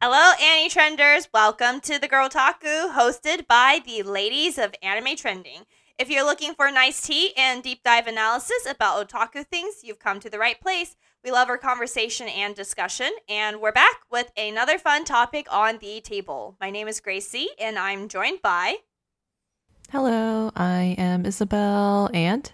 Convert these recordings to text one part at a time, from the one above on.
Hello, Anime Trenders. Welcome to the Girltaku, hosted by the ladies of anime trending. If you're looking for nice tea and deep dive analysis about otaku things, you've come to the right place. We love our conversation and discussion, and we're back with another fun topic on the table. My name is Gracie, and I'm joined by. Hello, I am Isabel, and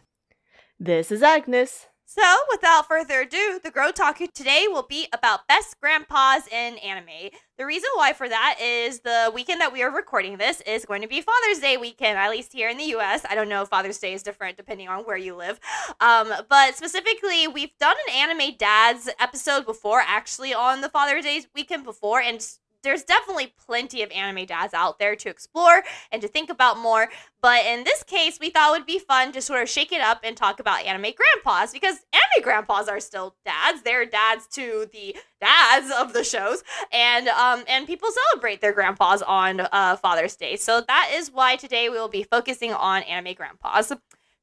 this is Agnes. So, without further ado, the Girltaku today will be about best grandpas in anime. The reason why for that is the weekend that we are recording this is going to be Father's Day weekend, at least here in the US. I don't know if Father's Day is different depending on where you live. Um, but specifically, we've done an anime dads episode before, actually, on the Father's Day weekend before, and there's definitely plenty of anime dads out there to explore and to think about more. But in this case, we thought it would be fun to sort of shake it up and talk about anime grandpas because anime grandpas are still dads. They're dads to the dads of the shows, and um, and people celebrate their grandpas on uh, Father's Day. So that is why today we will be focusing on anime grandpas.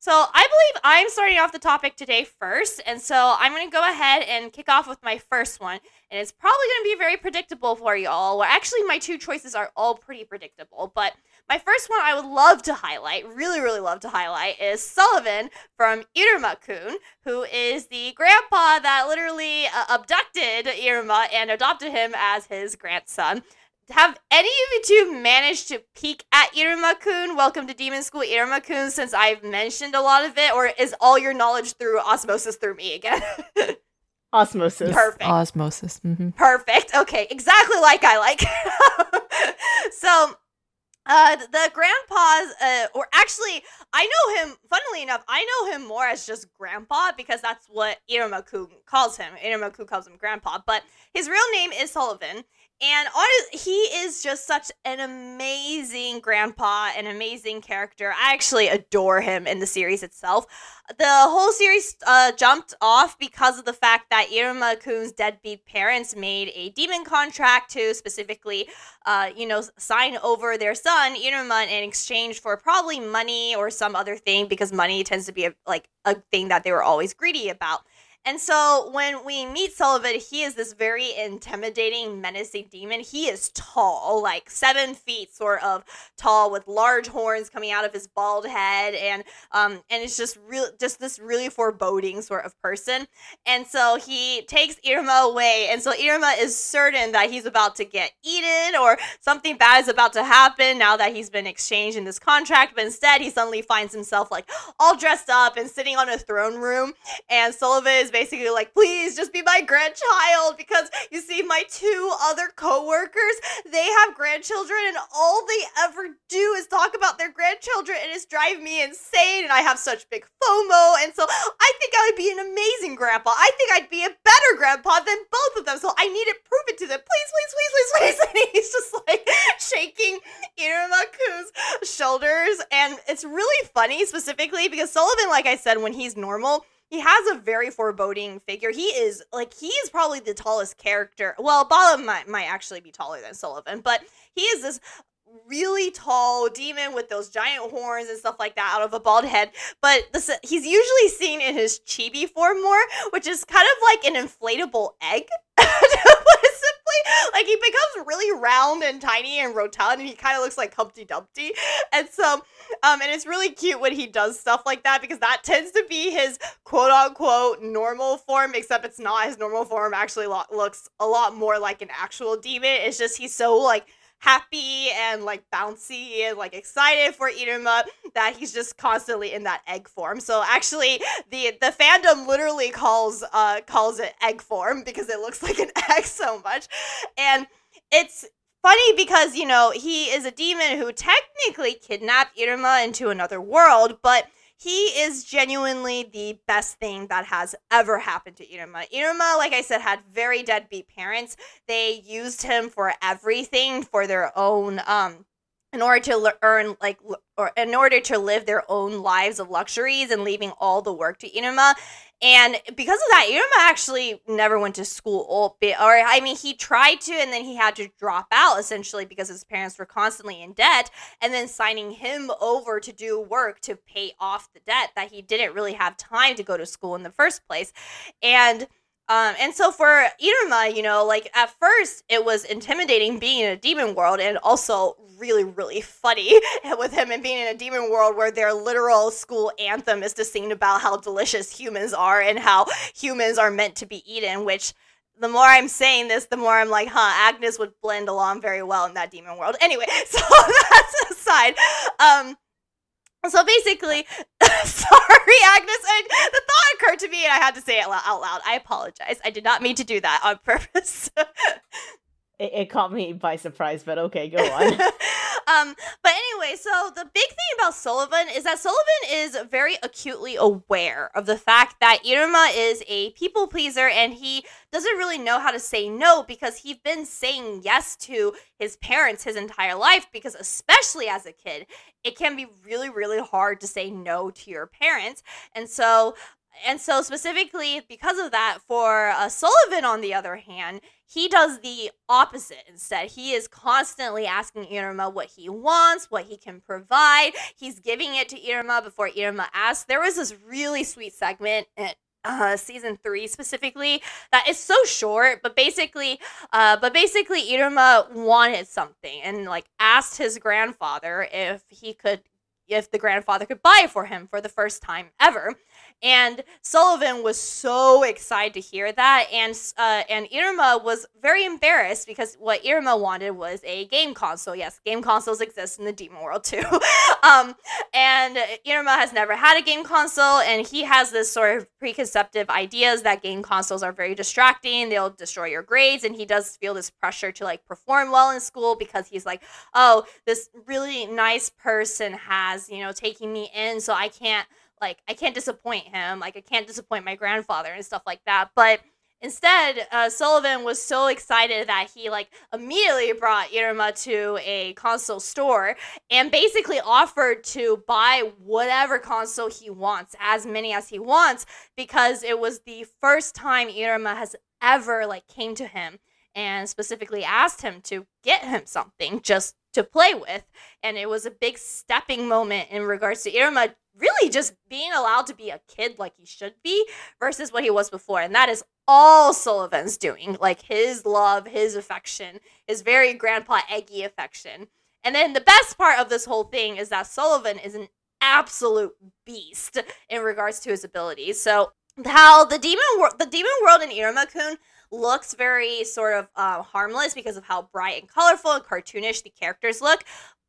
So I believe I'm starting off the topic today first, and so I'm going to go ahead and kick off with my first one, and it's probably going to be very predictable for you all. Well, actually, my two choices are all pretty predictable, but my first one I would love to highlight, really, really love to highlight, is Sullivan from Iruma-kun, who is the grandpa that literally uh, abducted Iruma and adopted him as his grandson have any of you two managed to peek at Iruma-kun? Welcome to Demon School Iruma-kun since I've mentioned a lot of it, or is all your knowledge through osmosis through me again? osmosis. Perfect. Osmosis. Mm-hmm. Perfect. Okay, exactly like I like. so, uh, the grandpas, uh, or actually, I know him. Funnily enough, I know him more as just grandpa because that's what Iruma-kun calls him. Iruma-kun calls him grandpa, but his real name is Sullivan and he is just such an amazing grandpa, an amazing character. I actually adore him in the series itself. The whole series uh, jumped off because of the fact that Iruma-kun's deadbeat parents made a demon contract to specifically, uh, you know, sign over their son Iruma in exchange for probably money or some other thing because money tends to be a, like a thing that they were always greedy about. And so when we meet Sullivan, he is this very intimidating, menacing demon. He is tall, like seven feet sort of tall, with large horns coming out of his bald head, and um, and it's just real, just this really foreboding sort of person. And so he takes Iruma away, and so Iruma is certain that he's about to get eaten or something bad is about to happen now that he's been exchanged in this contract. But instead, he suddenly finds himself like all dressed up and sitting on a throne room, and Sullivan is basically like, please just be my grandchild because you see, my two other coworkers, they have grandchildren, and all they ever do is talk about their grandchildren, and it's driving me insane. And I have such big FOMO, and so I think I would be an amazing grandpa. I think I'd be a better grandpa than both of them. So I need to prove it to them. Please, please, please, please, please. And he's just like shaking Iruma-kun's shoulders, and it's really funny specifically because Sullivan, like I said, when he's normal he has a very foreboding figure. He is like he is probably the tallest character. Well, Bala might might actually be taller than Sullivan, but he is this really tall demon with those giant horns and stuff like that out of a bald head. But this, he's usually seen in his chibi form more, which is kind of like an inflatable egg. like he becomes really round and tiny and rotund and he kind of looks like Humpty Dumpty. And so um and it's really cute when he does stuff like that because that tends to be his quote unquote normal form except it's not his normal form actually lo- looks a lot more like an actual demon. It's just he's so like happy and like bouncy and like excited for Iruma that he's just constantly in that egg form. So actually the the fandom literally calls uh calls it egg form because it looks like an egg so much. And it's funny because you know he is a demon who technically kidnapped Iruma into another world, but he is genuinely the best thing that has ever happened to Iruma. Iruma, like I said, had very deadbeat parents. They used him for everything for their own um in order to earn like or in order to live their own lives of luxuries and leaving all the work to Iruma. And because of that, Iruma actually never went to school. Or, I mean, he tried to, and then he had to drop out essentially because his parents were constantly in debt. And then signing him over to do work to pay off the debt that he didn't really have time to go to school in the first place. And Um, and so for Iruma, you know, like at first it was intimidating being in a demon world and also really, really funny with him and being in a demon world where their literal school anthem is to sing about how delicious humans are and how humans are meant to be eaten, which the more I'm saying this, the more I'm like, huh, Agnes would blend along very well in that demon world. Anyway, so that's aside. Um, so basically, sorry, Agnes, I, the thought occurred to me and I had to say it out loud. I apologize. I did not mean to do that on purpose. it, it caught me by surprise, but okay, go on. Um, but anyway, so the big thing about Sullivan is that Sullivan is very acutely aware of the fact that Iruma is a people pleaser and he doesn't really know how to say no because he's been saying yes to his parents his entire life because especially as a kid, it can be really really hard to say no to your parents. And so and so specifically because of that for uh, sullivan on the other hand he does the opposite instead. He is constantly asking iruma what he wants what he can provide. He's giving it to iruma before iruma asks. There was this really sweet segment in uh, season three specifically that is so short but basically uh, but basically iruma wanted something and like asked his grandfather if he could if the grandfather could buy it for him for the first time ever and Sullivan was so excited to hear that, and uh, and Iruma was very embarrassed because what Iruma wanted was a game console. Yes, game consoles exist in the demon world too. um, and Iruma has never had a game console, and he has this sort of preconceptive ideas that game consoles are very distracting. They'll destroy your grades, and he does feel this pressure to like perform well in school because he's like, oh, this really nice person has you know taking me in, so I can't like I can't disappoint him. Like I can't disappoint my grandfather and stuff like that. But instead, uh, Sullivan was so excited that he like immediately brought Iruma to a console store and basically offered to buy whatever console he wants, as many as he wants, because it was the first time Iruma has ever like came to him and specifically asked him to get him something just to play with. And it was a big stepping moment in regards to Iruma really just being allowed to be a kid like he should be versus what he was before. And that is all Sullivan's doing. Like his love, his affection, his very grandpa eggy affection. And then the best part of this whole thing is that Sullivan is an absolute beast in regards to his abilities. So how the demon world the demon world in Iruma-kun looks very sort of uh, harmless because of how bright and colorful and cartoonish the characters look.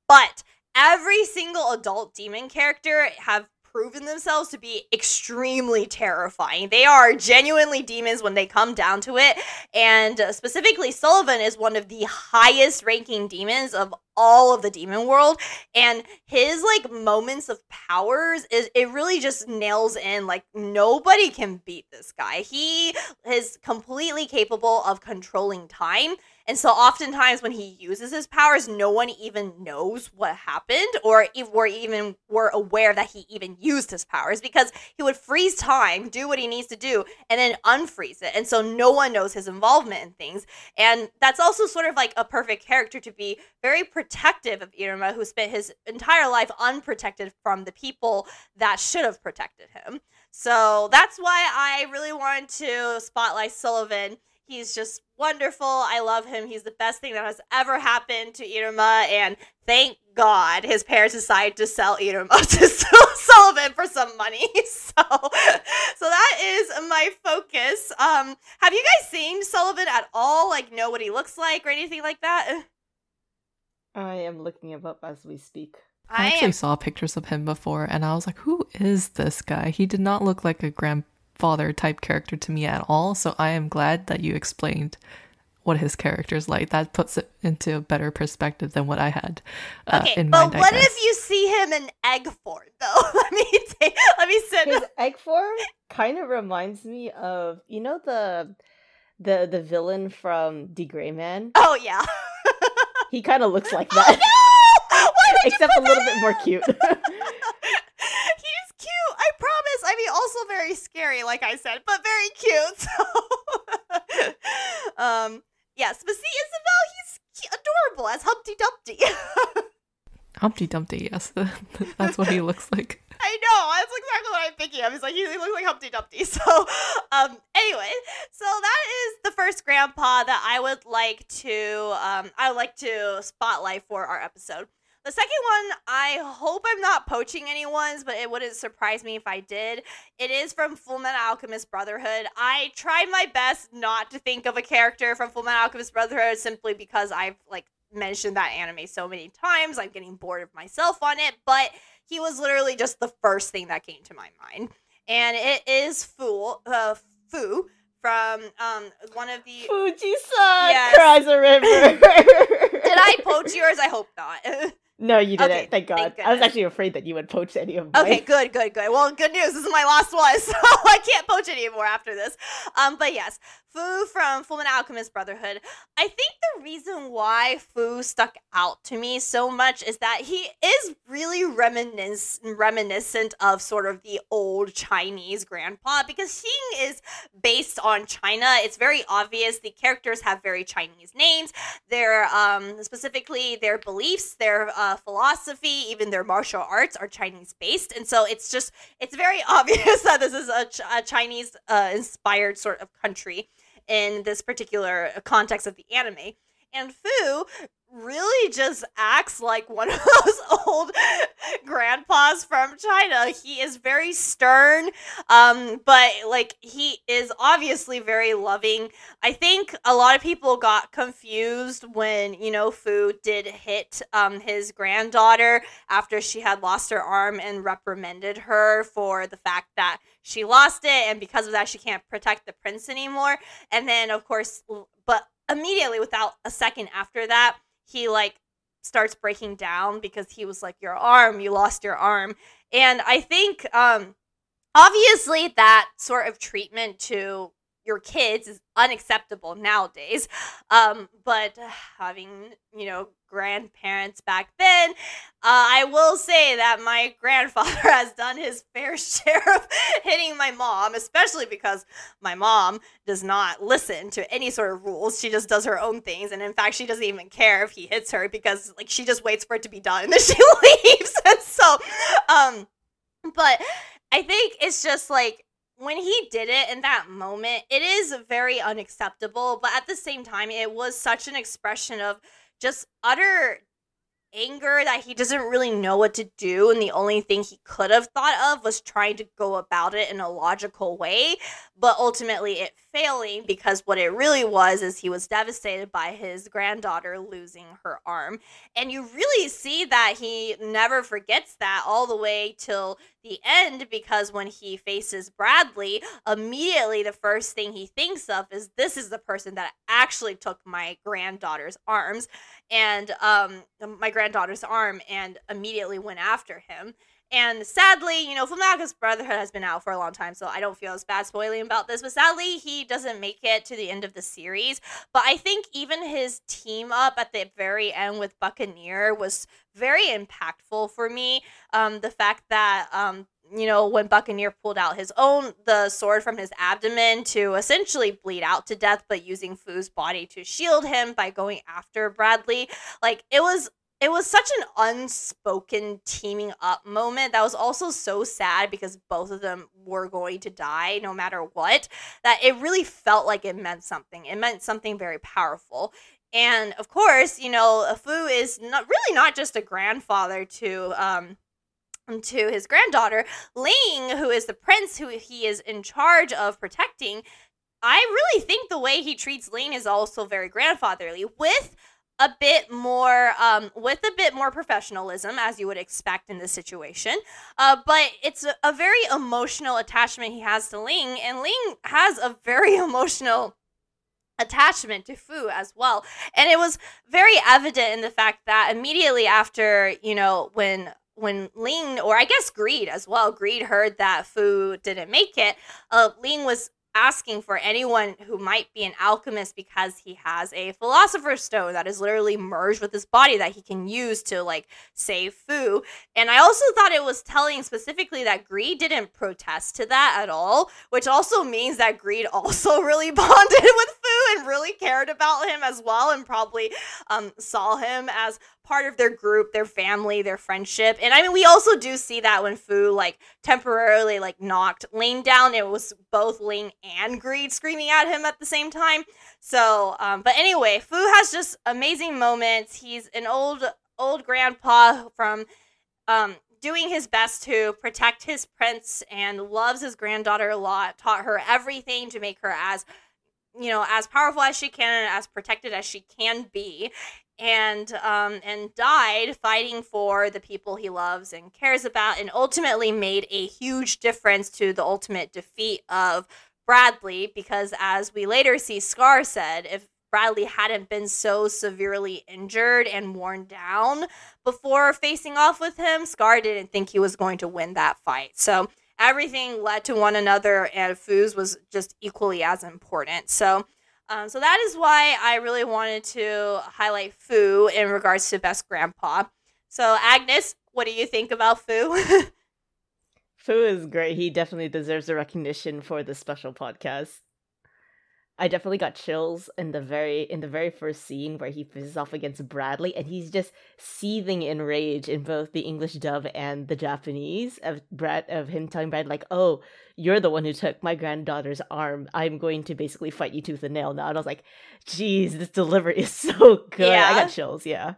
But every single adult demon character have proven themselves to be extremely terrifying. They are genuinely demons when they come down to it. And uh, specifically, Sullivan is one of the highest ranking demons of all of the demon world and his like moments of powers is it really just nails in like nobody can beat this guy he is completely capable of controlling time and so oftentimes when he uses his powers, no one even knows what happened or even were aware that he even used his powers because he would freeze time, do what he needs to do, and then unfreeze it. And so no one knows his involvement in things. And that's also sort of like a perfect character to be very protective of Iruma, who spent his entire life unprotected from the people that should have protected him. So that's why I really wanted to spotlight Sullivan He's just wonderful. I love him. He's the best thing that has ever happened to Iruma. And thank God his parents decided to sell Iruma to Sullivan for some money. So, so that is my focus. Um, have you guys seen Sullivan at all? Like, know what he looks like or anything like that? I am looking him up as we speak. I, I actually am- saw pictures of him before and I was like, who is this guy? He did not look like a grand father type character to me at all. So I am glad that you explained what his character is like. That puts it into a better perspective than what I had. Uh, okay, but what if you see him in egg form though? let me take, let me send his egg form. Kind of reminds me of you know the the the villain from D.Gray-man. Oh yeah, he kind of looks like that. Oh, no! Except a little bit more cute. cute. I promise. I mean, also very scary, like I said, but very cute. So, um, yes, but see, Isabel, he's adorable as Humpty Dumpty. Humpty Dumpty, yes, that's what he looks like. I know. That's exactly what I'm thinking of. He's like he, looks like Humpty Dumpty. So, um, anyway, so so that is the first grandpa that I would like to um I would like to spotlight for our episode. The second one, I hope I'm not poaching anyone's, but it wouldn't surprise me if I did. It is from Fullmetal Alchemist Brotherhood. I tried my best not to think of a character from Fullmetal Alchemist Brotherhood simply because I've like mentioned that anime so many times. I'm getting bored of myself on it, but he was literally just the first thing that came to my mind. And it is Fu, uh, Fu from um one of the Fuji-san Yes. cries a river. Did I poach yours? I hope not. No, you didn't. Okay, thank God. thank I was actually afraid that you would poach any of mine. Okay, good, good, good. Well, good news. This is my last one, so I can't poach anymore after this. Um, but yes, Fu from Fullmetal Alchemist Brotherhood. I think the reason why Fu stuck out to me so much is that he is really reminisc- reminiscent of sort of the old Chinese grandpa because he is based on China. It's very obvious. The characters have very Chinese names. Their um specifically their beliefs, their uh, philosophy, even their martial arts are Chinese based, and so it's just it's very obvious that this is a, Ch- a Chinese uh, inspired sort of country in this particular context of the anime. And Fu really just acts like one of those old grandpas from China. He is very stern, um, but like he is obviously very loving. I think a lot of people got confused when you know Fu did hit um, his granddaughter after she had lost her arm and reprimanded her for the fact that she lost it and because of that she can't protect the prince anymore. And then of course, but immediately without a second after that, he like starts breaking down because he was like your arm you lost your arm. And i think um obviously that sort of treatment to your kids is unacceptable nowadays. Um but having you know grandparents back then. Uh, i will say that my grandfather has done his fair share of hitting my mom especially because my mom does not listen to any sort of rules. She just does her own things and in fact she doesn't even care if he hits her because like she just waits for it to be done and then she leaves. And so um but I think it's just like when he did it in that moment, it is very unacceptable, but at the same time, it was such an expression of just utter anger that he doesn't really know what to do and the only thing he could have thought of was trying to go about it in a logical way but ultimately it failing because what it really was is he was devastated by his granddaughter losing her arm and you really see that he never forgets that all the way till the end because when he faces Bradley, immediately the first thing he thinks of is this is the person that actually took my granddaughter's arms and um my granddaughter's arm and immediately went after him. And sadly, you know, Fullmetal Brotherhood has been out for a long time, so I don't feel as bad spoiling about this. But sadly, he doesn't make it to the end of the series. But I think even his team up at the very end with Buccaneer was very impactful for me. Um, the fact that um, you know, when Buccaneer pulled out his own the sword from his abdomen to essentially bleed out to death, but using Fu's body to shield him by going after Bradley, like it was it was such an unspoken teaming up moment that was also so sad because both of them were going to die no matter what that it really felt like it meant something. It meant something very powerful. And of course you know fu is not really not just a grandfather to um to his granddaughter. Ling who is the prince who he is in charge of protecting i really think the way he treats ling is also very grandfatherly. With a bit more um, with a bit more professionalism as you would expect in this situation. Uh, but it's a, a very emotional attachment he has to ling and ling has a very emotional attachment to fu as well. And it was very evident in the fact that immediately after you know when when ling or i guess greed as well greed heard that fu didn't make it uh, ling was asking for anyone who might be an alchemist because he has a philosopher's stone that is literally merged with his body that he can use to like save Fu. And I also thought it was telling specifically that Greed didn't protest to that at all, which also means that Greed also really bonded with Fu and really cared about him as well and probably um, saw him as part of their group, their family, their friendship. And I mean, we also do see that when Fu like temporarily like knocked Ling down, it was both Ling and greed screaming at him at the same time. So, um, but anyway, Fu has just amazing moments. He's an old old grandpa from um, doing his best to protect his prince and loves his granddaughter a lot. Taught her everything to make her as you know as powerful as she can and as protected as she can be and um, and died fighting for the people he loves and cares about, and ultimately made a huge difference to the ultimate defeat of Bradley. Because as we later see, Scar said, if Bradley hadn't been so severely injured and worn down before facing off with him, Scar didn't think he was going to win that fight. So everything led to one another, and Fu's was just equally as important. So um, so that is why I really wanted to highlight Fu in regards to Best Grandpa. So Agnes, what do you think about Fu? Fu is great. He definitely deserves a recognition for this special podcast. I definitely got chills in the very in the very first scene where he faces off against Bradley and he's just seething in rage in both the English dub and the Japanese of Brad of him telling Brad like, "Oh, you're the one who took my granddaughter's arm. I'm going to basically fight you tooth and nail now." And I was like, "Jeez, this delivery is so good." Yeah. I got chills. Yeah.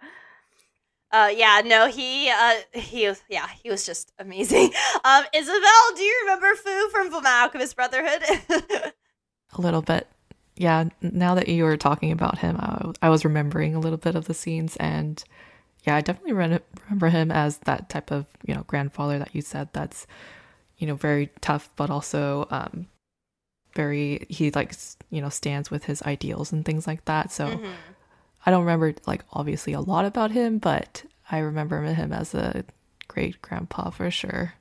Uh, yeah, no, he, uh, he was, yeah, he was just amazing. Um, Isabel, do you remember Fu from Fullmetal Alchemist Brotherhood? a little bit yeah, now that you were talking about him, I, I was remembering a little bit of the scenes, and yeah, I definitely re- remember him as that type of you know grandfather that you said. That's you know very tough, but also um, very he like you know stands with his ideals and things like that. So mm-hmm. I don't remember like obviously a lot about him, but I remember him as a great grandpa for sure.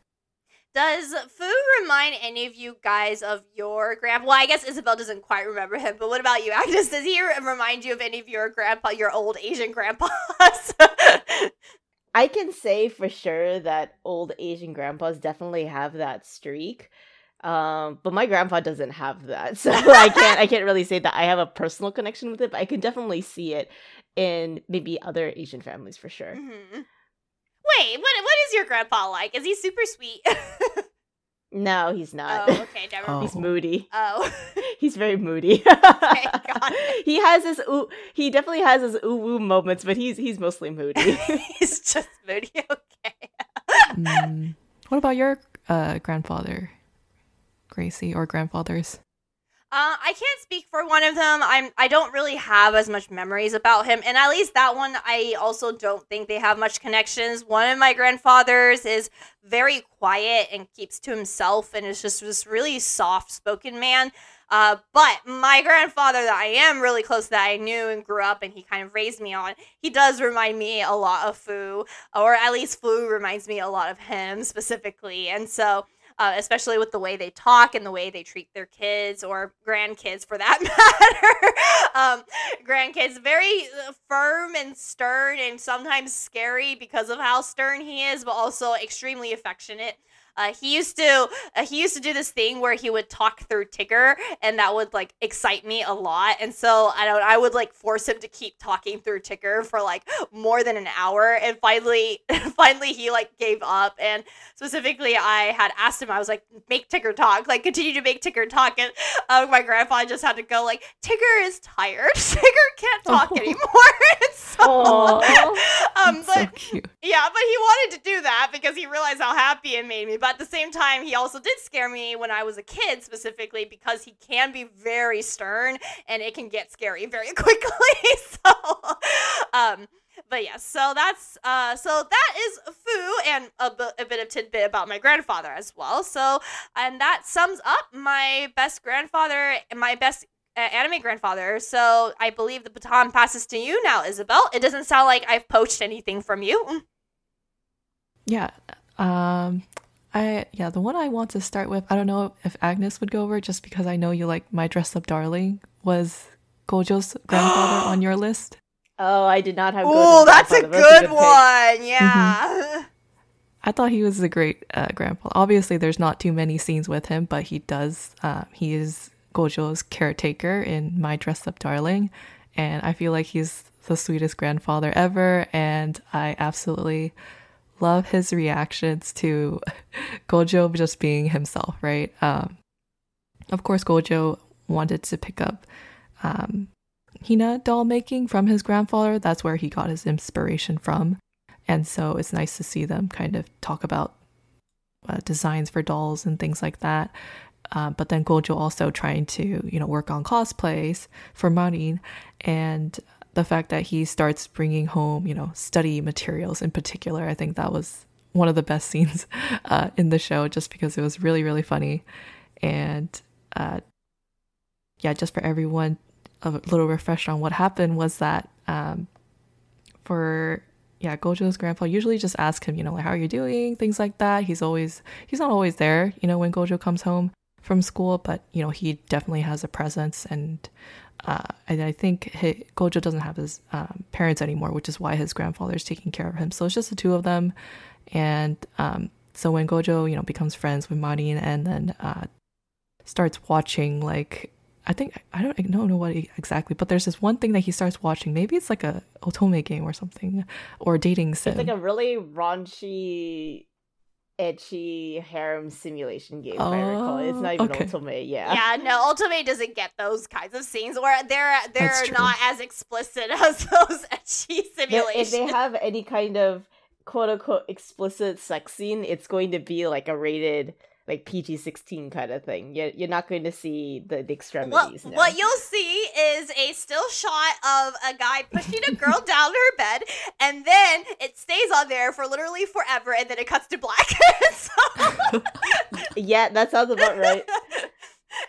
Does Fu remind any of you guys of your grandpa? Well, I guess Isabel doesn't quite remember him, but what about you, Agnes? Does he remind you of any of your grandpa, your old Asian grandpas? I can say for sure that old Asian grandpas definitely have that streak. Um, but my grandpa doesn't have that, so I can't. I can't really say that I have a personal connection with it. But I can definitely see it in maybe other Asian families for sure. Mm-hmm. Wait, what what is your grandpa like? Is he super sweet? no, he's not. Oh, okay, never oh. He's moody. Oh. he's very moody. okay, he has his ooh, he definitely has his ooh woo moments, but he's he's mostly moody. he's just moody. Okay. Mm. What about your uh, grandfather, Gracie, or grandfathers? Uh, I can't speak for one of them. I'm I don't really have as much memories about him, and at least that one I also don't think they have much connections. One of my grandfathers is very quiet and keeps to himself, and is just this really soft spoken man. Uh, but my grandfather that I am really close that I knew and grew up and he kind of raised me on, he does remind me a lot of Fu, or at least Fu reminds me a lot of him specifically. And so uh, especially with the way they talk and the way they treat their kids or grandkids for that matter. um, grandkids, very uh, firm and stern and sometimes scary because of how stern he is, but also extremely affectionate. Uh, he used to uh, he used to do this thing where he would talk through Tigger, and that would like excite me a lot. And so I don't I would like force him to keep talking through Tigger for like more than an hour. And finally, finally he like gave up. And specifically, I had asked him, I was like, make Tigger talk, like continue to make Tigger talk. And uh, my grandpa just had to go like, Tigger is tired. Tigger can't talk oh. anymore. so, um, but so yeah, but he wanted to do that because he realized how happy it made me but at the same time, he also did scare me when I was a kid, specifically because he can be very stern and it can get scary very quickly. so, um, but yeah, so that's uh, so that is Fu and a, b- a bit of tidbit about my grandfather as well. So, and that sums up my best grandfather and my best uh, anime grandfather. So I believe the baton passes to you now, Isabel. It doesn't sound like I've poached anything from you. Yeah. Um, I yeah, the one I want to start with, I don't know if Agnes would go over just because I know you like my dress up darling was Gojo's grandfather on your list. Oh, I did not have. Oh, that's a good, that's a good one. Yeah. Mm-hmm. I thought he was a great uh, grandpa. Obviously, there's not too many scenes with him, but he does. Uh, he is Gojo's caretaker in My Dress Up Darling, and I feel like he's the sweetest grandfather ever. And I absolutely love his reactions to Gojo just being himself, right? Um, of course, Gojo wanted to pick up um, Hina doll making from his grandfather. That's where he got his inspiration from. And so it's nice to see them kind of talk about uh, designs for dolls and things like that. Uh, but then Gojo also trying to, you know, work on cosplays for Marin. And the fact that he starts bringing home, you know, study materials in particular, I think that was one of the best scenes uh, in the show just because it was really, really funny. And uh, yeah, just for everyone, a little refresh on what happened was that um, for yeah, Gojo's grandpa usually just asks him, you know, like how are you doing, things like that. He's always he's not always there, you know, when Gojo comes home from school, but you know he definitely has a presence, and uh, and I think he, Gojo doesn't have his um, parents anymore, which is why his grandfather is taking care of him. So it's just the two of them, and um, so when Gojo, you know, becomes friends with Marin and then uh, starts watching like I think I don't I don't know what exactly, but there's this one thing that he starts watching. Maybe it's like a otome game or something, or a dating sim. It's like a really raunchy, edgy harem simulation game. Oh, if I recall, it's oh, not even okay. otome. Yeah, yeah, no, otome doesn't get those kinds of scenes where they're they're not as explicit as those edgy simulations. If they have any kind of quote unquote explicit sex scene, it's going to be like a rated like PG sixteen kind of thing. You're you're not going to see the, the extremities. What, no. what you'll see is a still shot of a guy pushing a girl down her bed, and then it stays on there for literally forever, and then it cuts to black. so... yeah, that sounds about right.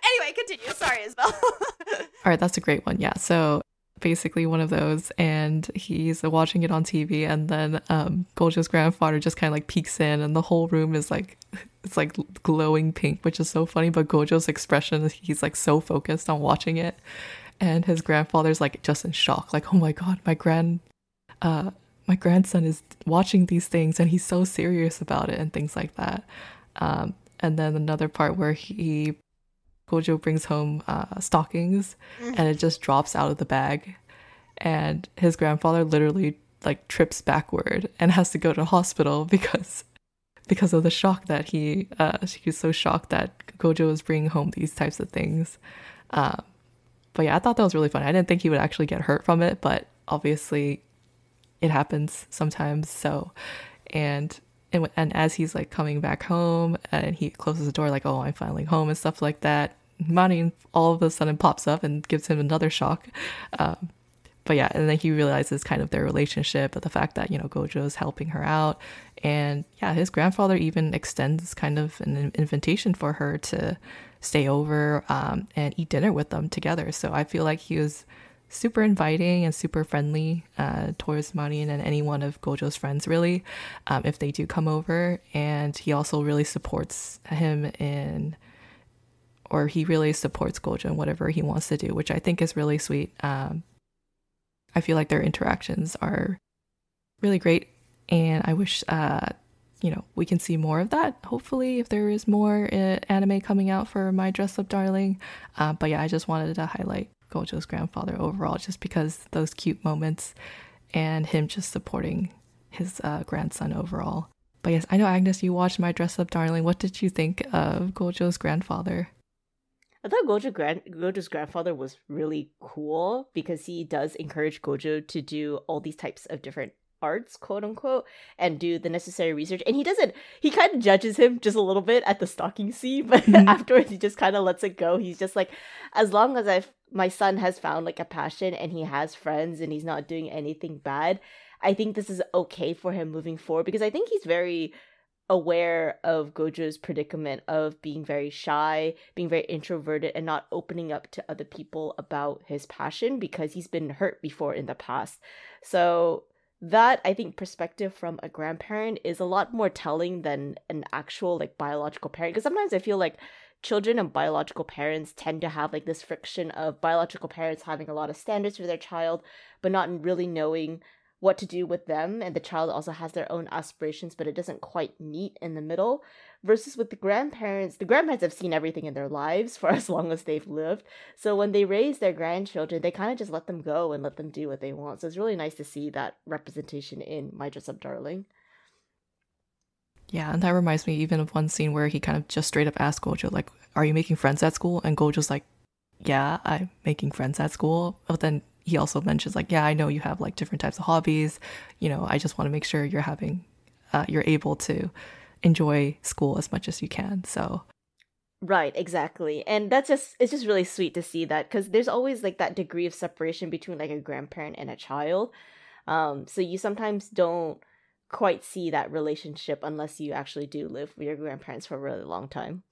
anyway, continue. Sorry, Isabel. All right, that's a great one. Yeah, so basically one of those and he's watching it on TV and then um Gojo's grandfather just kind of like peeks in and the whole room is like it's like glowing pink which is so funny but Gojo's expression he's like so focused on watching it and his grandfather's like just in shock like oh my god my grand uh my grandson is watching these things and he's so serious about it and things like that. Um and then another part where he Gojo brings home uh, stockings mm-hmm. and it just drops out of the bag. And his grandfather literally like trips backward and has to go to the hospital because because of the shock that he uh, he's so shocked that Gojo is bringing home these types of things. Um, but yeah, I thought that was really fun. I didn't think he would actually get hurt from it, but obviously it happens sometimes. So, and and, and as he's like coming back home and he closes the door like oh i'm finally home and stuff like that Marin all of a sudden pops up and gives him another shock. Um, but yeah and then he realizes kind of their relationship but the fact that you know gojo is helping her out. And yeah his grandfather even extends kind of an invitation for her to stay over um, and eat dinner with them together. So i feel like he was super inviting and super friendly uh, towards Marin and any one of Gojo's friends, really, um, if they do come over. And he also really supports him in, or he really supports Gojo in whatever he wants to do, which I think is really sweet. Um, I feel like their interactions are really great, and I wish. Uh, you know, we can see more of that. Hopefully, if there is more uh, anime coming out for My Dress Up Darling. Uh, but yeah, I just wanted to highlight Gojo's grandfather overall, just because those cute moments and him just supporting his uh, grandson overall. But yes, I know Agnes, you watched My Dress Up Darling. What did you think of Gojo's grandfather? I thought Gojo Gojo's grandfather was really cool because he does encourage Gojo to do all these types of different arts, quote unquote, and do the necessary research. And he doesn't, he kind of judges him just a little bit at the stalking scene, but mm-hmm. afterwards he just kind of lets it go. He's just like, as long as I've, my son has found like a passion and he has friends and he's not doing anything bad, I think this is okay for him moving forward because I think he's very aware of Gojo's predicament of being very shy, being very introverted, and not opening up to other people about his passion because he's been hurt before in the past. So that I think perspective from a grandparent is a lot more telling than an actual like biological parent. Because sometimes I feel like children and biological parents tend to have like this friction of biological parents having a lot of standards for their child but not really knowing what to do with them. And the child also has their own aspirations but it doesn't quite meet in the middle versus with the grandparents the grandparents have seen everything in their lives for as long as they've lived so when they raise their grandchildren they kind of just let them go and let them do what they want so it's really nice to see that representation in my dress up darling Yeah, and that reminds me even of one scene where he kind of just straight up asked Gojo, like, "Are you making friends at school?" And Gojo's like, "Yeah, I'm making friends at school." But then he also mentions like, "Yeah, I know you have like different types of hobbies. You know, I just want to make sure you're having, uh, you're able to enjoy school as much as you can." So Right, exactly. And that's just it's just really sweet to see that cuz there's always like that degree of separation between like a grandparent and a child. Um so you sometimes don't quite see that relationship unless you actually do live with your grandparents for a really long time.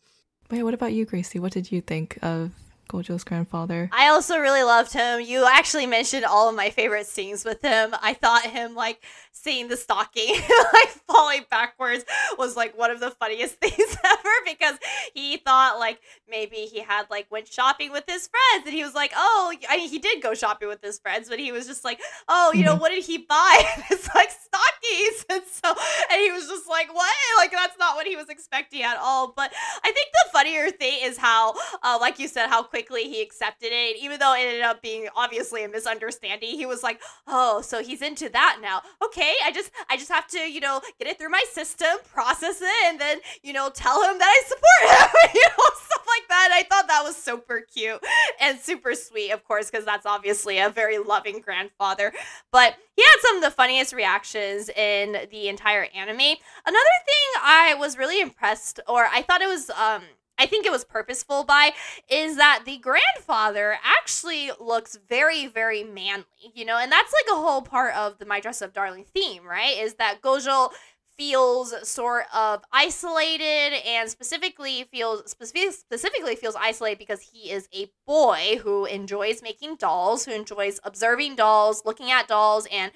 Wait, what about you, Gracie? What did you think of Gojo's grandfather. I also really loved him. You actually mentioned all of my favorite scenes with him. I thought him like seeing the stocking like falling backwards was like one of the funniest things ever because he thought like maybe he had like went shopping with his friends and he was like, oh, I mean he did go shopping with his friends, but he was just like, oh, you know, Mhm. what did he buy? it's like stockings, and so and he was just like, what? Like that's not what he was expecting at all. But I think the funnier thing is how, uh, like you said, how quickly he accepted it, even though it ended up being obviously a misunderstanding. He was like, "Oh, so he's into that now? Okay, I just, I just have to, you know, get it through my system, process it, and then, you know, tell him that I support him, you know, stuff like that." I thought that was super cute and super sweet, of course, because that's obviously a very loving grandfather. But he had some of the funniest reactions in the entire anime. Another thing I was really impressed, or I thought it was, um, I think it was purposeful by, is that the grandfather actually looks very, very manly, you know, and that's like a whole part of the My Dress Up Darling theme, right? Is that Gojo feels sort of isolated and specifically feels specific, specifically feels isolated because he is a boy who enjoys making dolls, who enjoys observing dolls, looking at dolls, and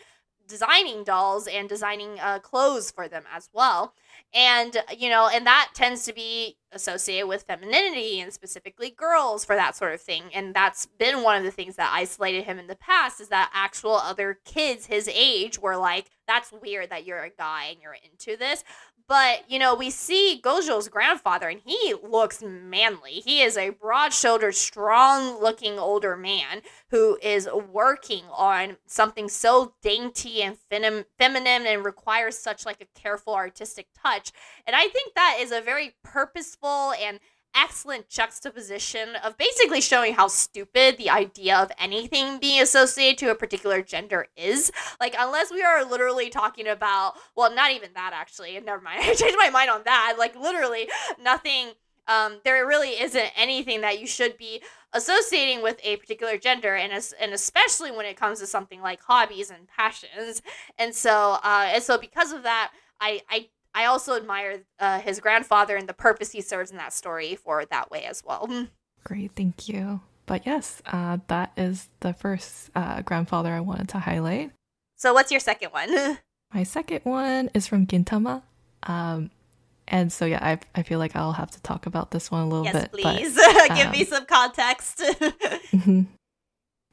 designing dolls and designing uh, clothes for them as well and you know and that tends to be associated with femininity and specifically girls for that sort of thing. And that's been one of the things that isolated him in the past is that actual other kids his age were like that's weird that you're a guy and you're into this. But you know we see gojo's grandfather and he looks manly. He is a broad-shouldered strong looking older man who is working on something so dainty and fenim- feminine and requires such like a careful artistic touch and i think that is a very purposeful and excellent juxtaposition of basically showing how stupid the idea of anything being associated to a particular gender is. Like unless we are literally talking about well not even that actually never mind i changed my mind on that like literally nothing um, there really isn't anything that you should be associating with a particular gender and as, and especially when it comes to something like hobbies and passions. And so uh, and so because of that i i I also admire uh, his grandfather and the purpose he serves in that story for that way as well. Great, thank you. But yes, uh, that is the first uh, grandfather I wanted to highlight. So, what's your second one? My second one is from Gintama. Um, and so, yeah, I, I feel like I'll have to talk about this one a little yes, bit. but- please. Give me um, some context. Mhm.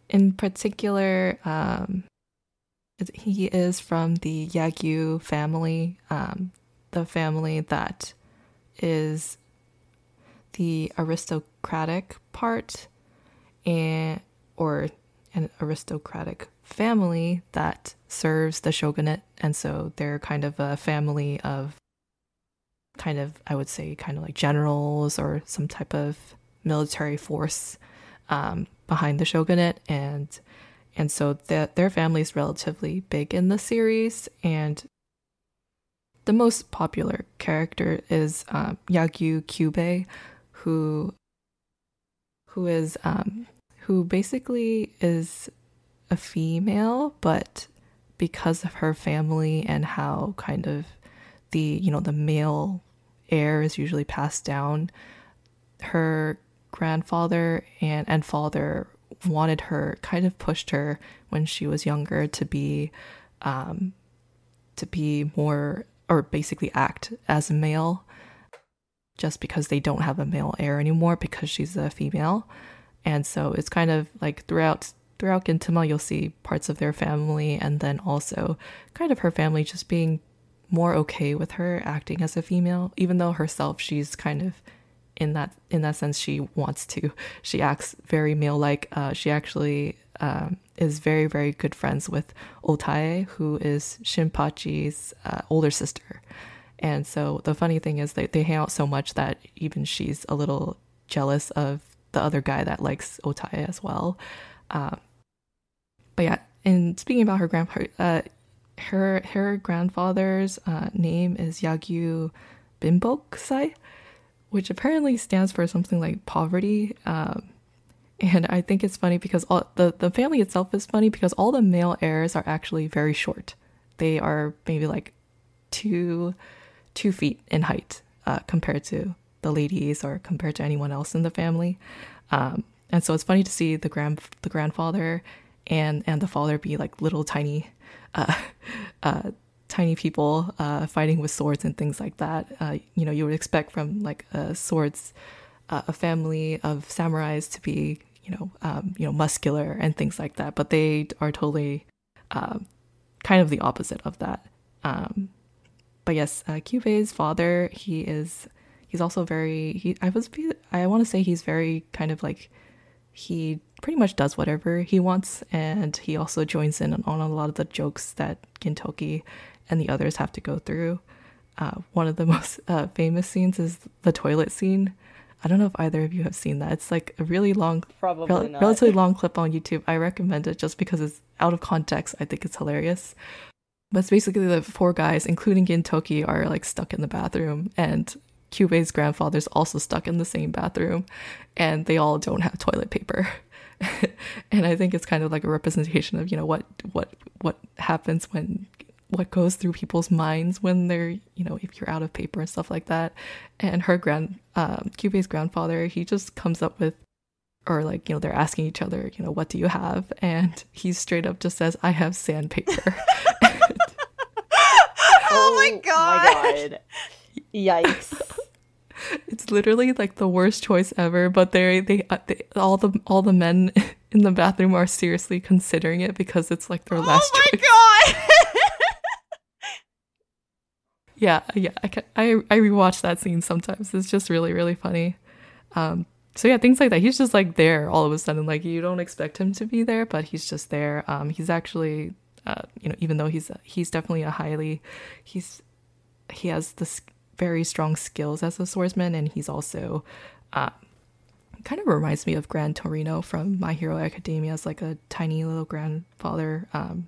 In particular, um, he is from the Yagyu family, um, the family that is the aristocratic part, and or an aristocratic family that serves the shogunate, and so they're kind of a family of kind of I would say kind of like generals or some type of military force um, behind the shogunate. And and so the, their family is relatively big in the series. And the most popular character is um, Yagyu Kyubei who who is um, who basically is a female but because of her family and how kind of the you know the male heir is usually passed down her grandfather and and father wanted her kind of pushed her when she was younger to be um to be more or basically act as a male just because they don't have a male heir anymore because she's a female. And so it's kind of like throughout throughout Gintama you'll see parts of their family and then also kind of her family just being more okay with her acting as a female even though herself she's kind of in that in that sense she wants to. She acts very male like uh, she actually um, is very very good friends with otae who is shinpachi's uh, older sister And so the funny thing is that they hang out so much that even she's a little jealous of the other guy that likes Otae as well. Um, but yeah, and speaking about her grandpa, uh, her her grandfather's uh, name is Yagyu Binbokusai, which apparently stands for something like poverty. Um, and I think it's funny because all the, the family itself is funny because all the male heirs are actually very short. They are maybe like two two feet in height uh, compared to the ladies or compared to anyone else in the family. Um, and so it's funny to see the grand the grandfather and and the father be like little tiny uh, uh, tiny people uh, fighting with swords and things like that. Uh, you know, you would expect from like swords, uh, a family of samurais to be, you know, um, you know, muscular and things like that. But they are totally um, kind of the opposite of that. Um, but yes, uh, Kyubei's father, he is, he's also very. He, I was, I want to say he's very kind of like, he pretty much does whatever he wants, and he also joins in on, a lot of the jokes that Gintoki and the others have to go through. Uh, one of the most uh, famous scenes is the toilet scene. I don't know if either of you have seen that. It's like a really long, Probably relatively long clip on YouTube. I recommend it just because it's out of context. I think it's hilarious. But it's basically the four guys, including Gintoki, are like stuck in the bathroom, and Kyubei's grandfather's also stuck in the same bathroom, and they all don't have toilet paper. and I think it's kind of like a representation of you know what what what happens when what goes through people's minds when they're you know if you're out of paper and stuff like that. And her grand um, Kyubei's grandfather he just comes up with or like you know they're asking each other you know what do you have and he straight up just says I have sandpaper. oh my god. god. Yikes. it's literally like the worst choice ever but they they, uh, they all the all the men in the bathroom are seriously considering it because it's like their last oh my choice god. Yeah yeah I, ca- I i rewatch that scene sometimes. It's just really really funny. Um so yeah things like that. He's just like there all of a sudden. Like you don't expect him to be there but he's just there. Um he's actually uh you know even though he's he's definitely a highly he's he has this very strong skills as a swordsman and he's also uh kind of reminds me of Gran Torino from My Hero Academia as like a tiny little grandfather um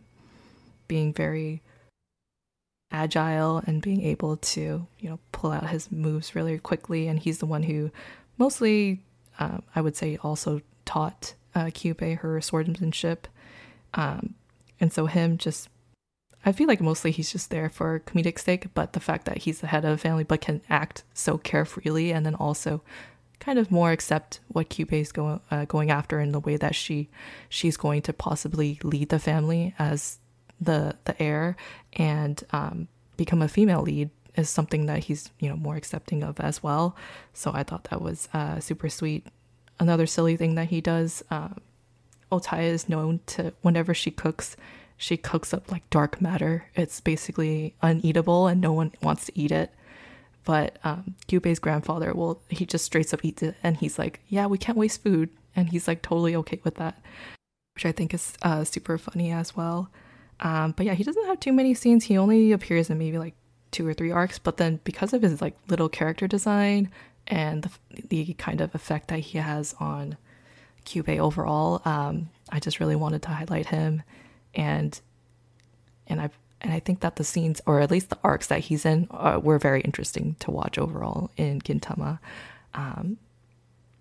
being very agile and being able to you know pull out his moves really quickly. And he's the one who mostly um, i would say also taught uh, Kyubei her swordsmanship. Um, and so him just i feel like mostly he's just there for comedic sake but the fact that he's the head of the family but can act so carefreely and then also kind of more accept what Kyubei's going uh, going after in the way that she she's going to possibly lead the family as the the heir and um, become a female lead is something that he's you know more accepting of as well. So I thought that was uh, super sweet. Another silly thing that he does, um, Otae is known to whenever she cooks, she cooks up like dark matter. It's basically uneatable and no one wants to eat it. But um, Kyubei's grandfather will he just straight up eats it and he's like, yeah, we can't waste food, and he's like totally okay with that, which I think is uh, super funny as well. Um, but yeah, he doesn't have too many scenes. He only appears in maybe like two or three arcs. But then because of his like little character design and the, the kind of effect that he has on Kyubei overall, um, I just really wanted to highlight him, and and I and I think that the scenes, or at least the arcs that he's in, uh, were very interesting to watch overall in Gintama. Um,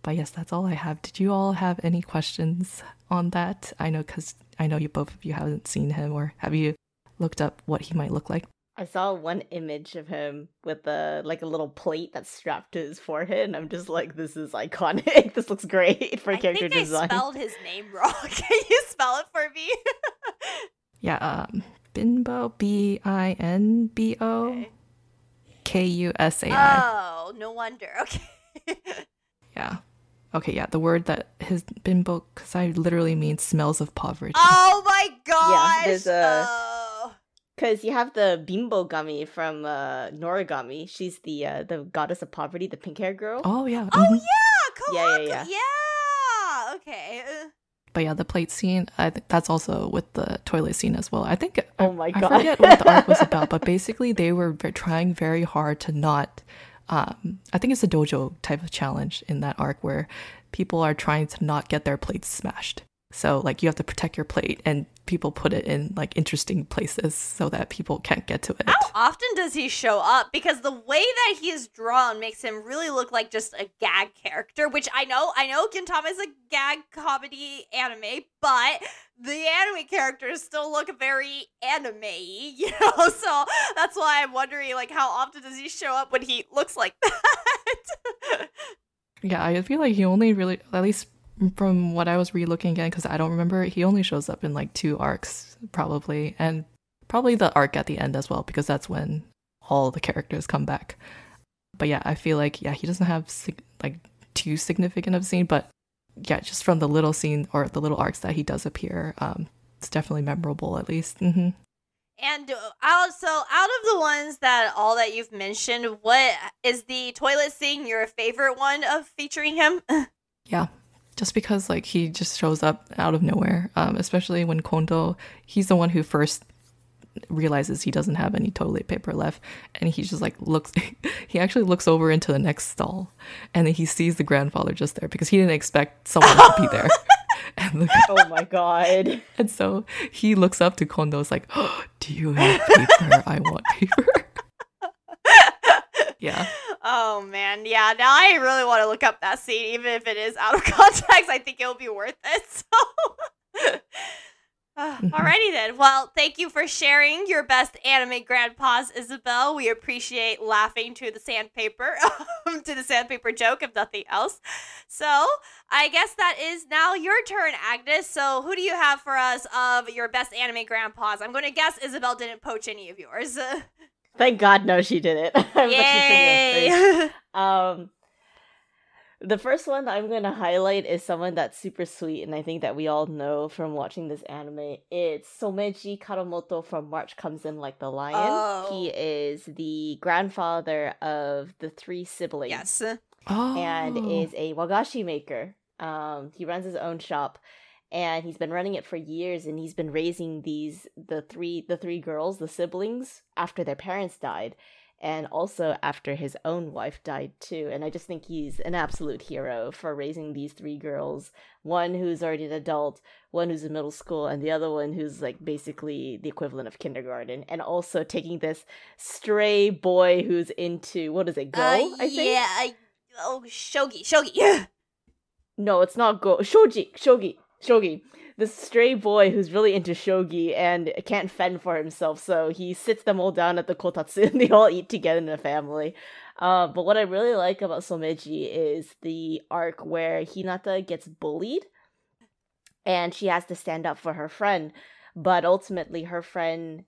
but yes, that's all I have. Did you all have any questions on that? I know because I know you both of you haven't seen him, or have you looked up what he might look like? I saw one image of him with a like a little plate that's strapped to his forehead, and I'm just like, this is iconic. this looks great for I character think design. I spelled his name wrong. Can you spell it for me? Yeah, um, Binbo, B I N B O Okay. K U S A I. Oh, no wonder. Okay. Yeah. Okay, yeah, the word that has his because I literally means smells of poverty. oh my gosh. there's a- Oh. Because you have the Binbougami from uh, Noragami. She's the uh, the goddess of poverty, the pink hair girl. Oh, yeah. Oh mhm. yeah, Yeah, yeah, Kawaku- yeah. yeah. Okay. uh, But yeah, the plate scene, I think that's also with the toilet scene as well. I think Oh my god! I forget what the arc was about, but basically they were ve- trying very hard to not. Um, I think it's a dojo type of challenge in that arc where people are trying to not get their plates smashed. So like you have to protect your plate, and people put it in like interesting places so that people can't get to it. How often does he show up? Because the way that he is drawn makes him really look like just a gag character, which I know, I know Gintama is a gag comedy anime, but the anime characters still look very anime you know? So that's why I'm wondering, like, how often does he show up when he looks like that? Yeah, I feel like he only really, at least from what I was re-looking again, because I don't remember, he only shows up in like two arcs probably, and probably the arc at the end as well, because that's when all the characters come back. But yeah, I feel like yeah, he doesn't have sig- like too significant of a scene, but yeah, just from the little scene or the little arcs that he does appear, um, it's definitely memorable at least. Mm-hmm. And uh, out so out of the ones that all that you've mentioned, what is the toilet scene your favorite one of featuring him? Yeah, just because like he just shows up out of nowhere, um, especially when Kondo, he's the one who first realizes he doesn't have any toilet paper left, and he just like looks, he actually looks over into the next stall, and then he sees the grandfather just there because he didn't expect someone to be there. And, the, oh my god. and so he looks up to Kondo, is like, oh, "Do you have paper? I want paper." yeah, Oh man, yeah. Now I really want to look up that scene, even if it is out of context. I think it'll be worth it. So, Uh, Mhm. alrighty then. Well, thank you for sharing your best anime grandpas, Isabel. We appreciate laughing to the sandpaper, to the sandpaper joke, if nothing else. So, I guess that is now your turn, Agnes. So, who do you have for us of your best anime grandpas? I'm going to guess Isabel didn't poach any of yours. Thank God, no, she didn't. I'm actually pretty upset. Yay! Um, the first one I'm going to highlight is someone that's super sweet, and I think that we all know from watching this anime. It's Someji Kawamoto from March Comes In Like the Lion. Oh. He is the grandfather of the three siblings. yes. oh, and is a wagashi maker. Um, he runs his own shop, and he's been running it for years. And he's been raising these the three the three girls, the siblings, after their parents died, and also after his own wife died too. And I just think he's an absolute hero for raising these three girls. One who's already an adult, one who's in middle school, and the other one who's like basically the equivalent of kindergarten. And also taking this stray boy who's into what is it, go? Uh, I think. Yeah. I, oh, shogi, shogi. Yeah no, it's not Go. Shogi, Shogi, Shogi. This stray boy who's really into shogi and can't fend for himself, so he sits them all down at the kotatsu and they all eat together in a family. Uh, but what I really like about Someji is the arc where Hinata gets bullied and she has to stand up for her friend, but ultimately her friend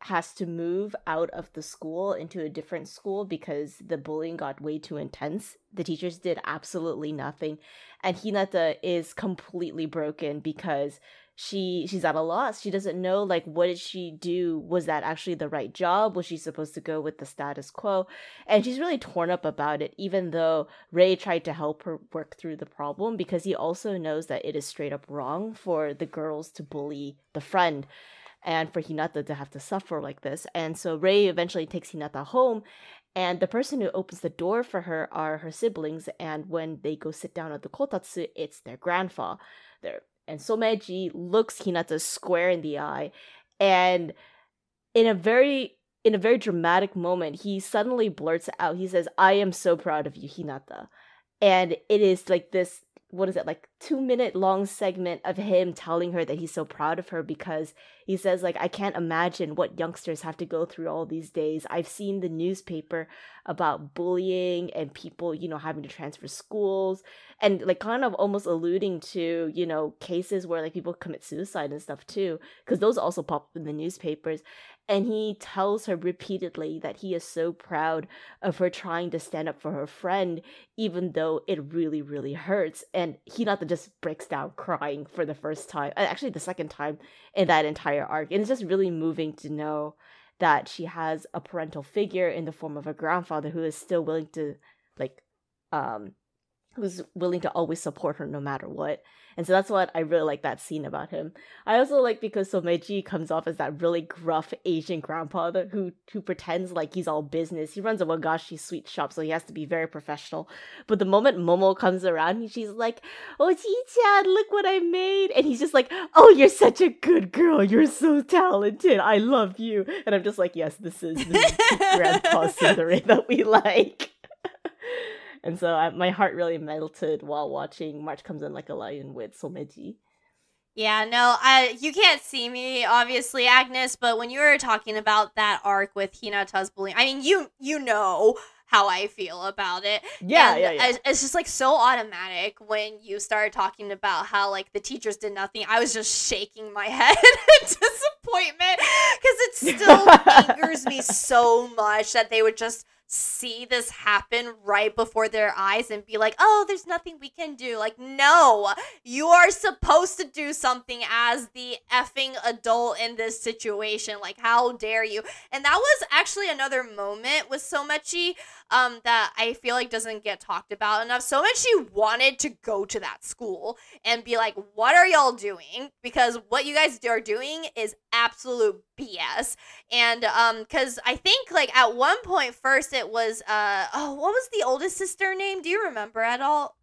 has to move out of the school into a different school because the bullying got way too intense. The teachers did absolutely nothing and Hinata is completely broken because she she's at a loss. She doesn't know like what did she do? Was that actually the right job? Was she supposed to go with the status quo? And she's really torn up about it even though Rei tried to help her work through the problem because he also knows that it is straight up wrong for the girls to bully the friend and for Hinata to have to suffer like this. And so Rei eventually takes Hinata home and the person who opens the door for her are her siblings, and when they go sit down at the kotatsu, it's their grandpa. There and Someji looks Hinata square in the eye, and in a very in a very dramatic moment, he suddenly blurts out, he says, I am so proud of you, Hinata. And it is like this what is it like 2 minute long segment of him telling her that he's so proud of her because he says like I can't imagine what youngsters have to go through all these days. I've seen the newspaper about bullying and people, you know, having to transfer schools and like kind of almost alluding to, you know, cases where like people commit suicide and stuff too because those also pop up in the newspapers and he tells her repeatedly that he is so proud of her trying to stand up for her friend even though it really really hurts and Hinata just breaks down crying for the first time uh, actually the second time in that entire arc. And it's just really moving to know that she has a parental figure in the form of a grandfather who is still willing to like um who's willing to always support her no matter what. And so that's what I really like that scene about him. I also like because Someji comes off as that really gruff Asian grandpa that, who who pretends like he's all business. He runs a wagashi sweet shop, so he has to be very professional. But the moment Momo comes around, she's like, "Oh, Chi-chan, look what I made!" And he's just like, "Oh, you're such a good girl. You're so talented. I love you." And I'm just like, "Yes, this is, this is Grandpa Cinderella that we like." And so I, my heart really melted while watching March Comes In Like a Lion with Someji. Yeah, no, I you can't see me obviously, Agnes, but when you were talking about that arc with Hinata's bullying, I mean, you you know how I feel about it. Yeah, and yeah, yeah. It's just like so automatic when you started talking about how like the teachers did nothing. I was just shaking my head in disappointment because it still angers me so much that they would just see this happen right before their eyes and be like, oh, there's nothing we can do. Like, no, you are supposed to do something as the effing adult in this situation. Like, how dare you? And that was actually another moment with So Someji um, that I feel like doesn't get talked about enough. So much she wanted to go to that school and be like, what are y'all doing? Because what you guys are doing is absolute BS. And um, because I think like at one point first it was uh oh what was the oldest sister name? Do you remember at all?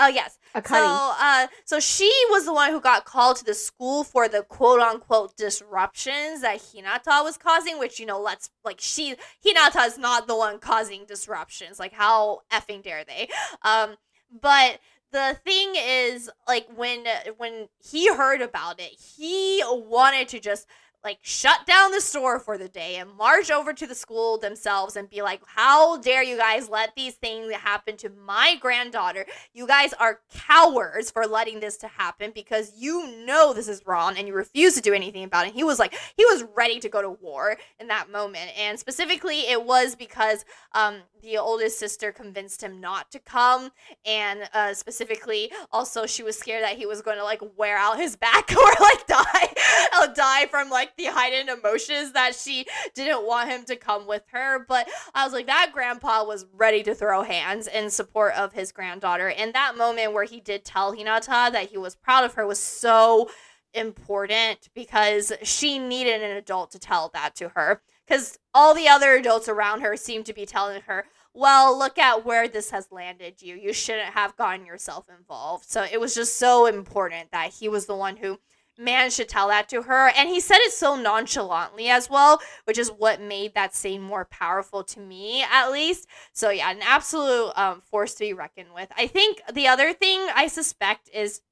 Oh yes. So uh so she was the one who got called to the school for the quote unquote disruptions that Hinata was causing, which you know, let's like she Hinata is not the one causing disruptions. Like how effing dare they? Um but the thing is like when when he heard about it, he wanted to just like shut down the store for the day and march over to the school themselves and be like, How dare you guys let these things happen to my granddaughter? You guys are cowards for letting this to happen because you know this is wrong and you refuse to do anything about it. He was like, he was ready to go to war in that moment. And specifically, it was because um, the oldest sister convinced him not to come. And uh, specifically, also, she was scared that he was going to like wear out his back or like die, I'll die from like the heightened emotions that she didn't want him to come with her. But I was like, that grandpa was ready to throw hands in support of his granddaughter. And that moment where he did tell Hinata that he was proud of her was so important because she needed an adult to tell that to her. Because all the other adults around her seemed to be telling her, well, look at where this has landed you. You shouldn't have gotten yourself involved. So it was just so important that he was the one who man should tell that to her. And he said it so nonchalantly as well, which is what made that scene more powerful to me, at least. So, yeah, an absolute um, force to be reckoned with. I think the other thing I suspect is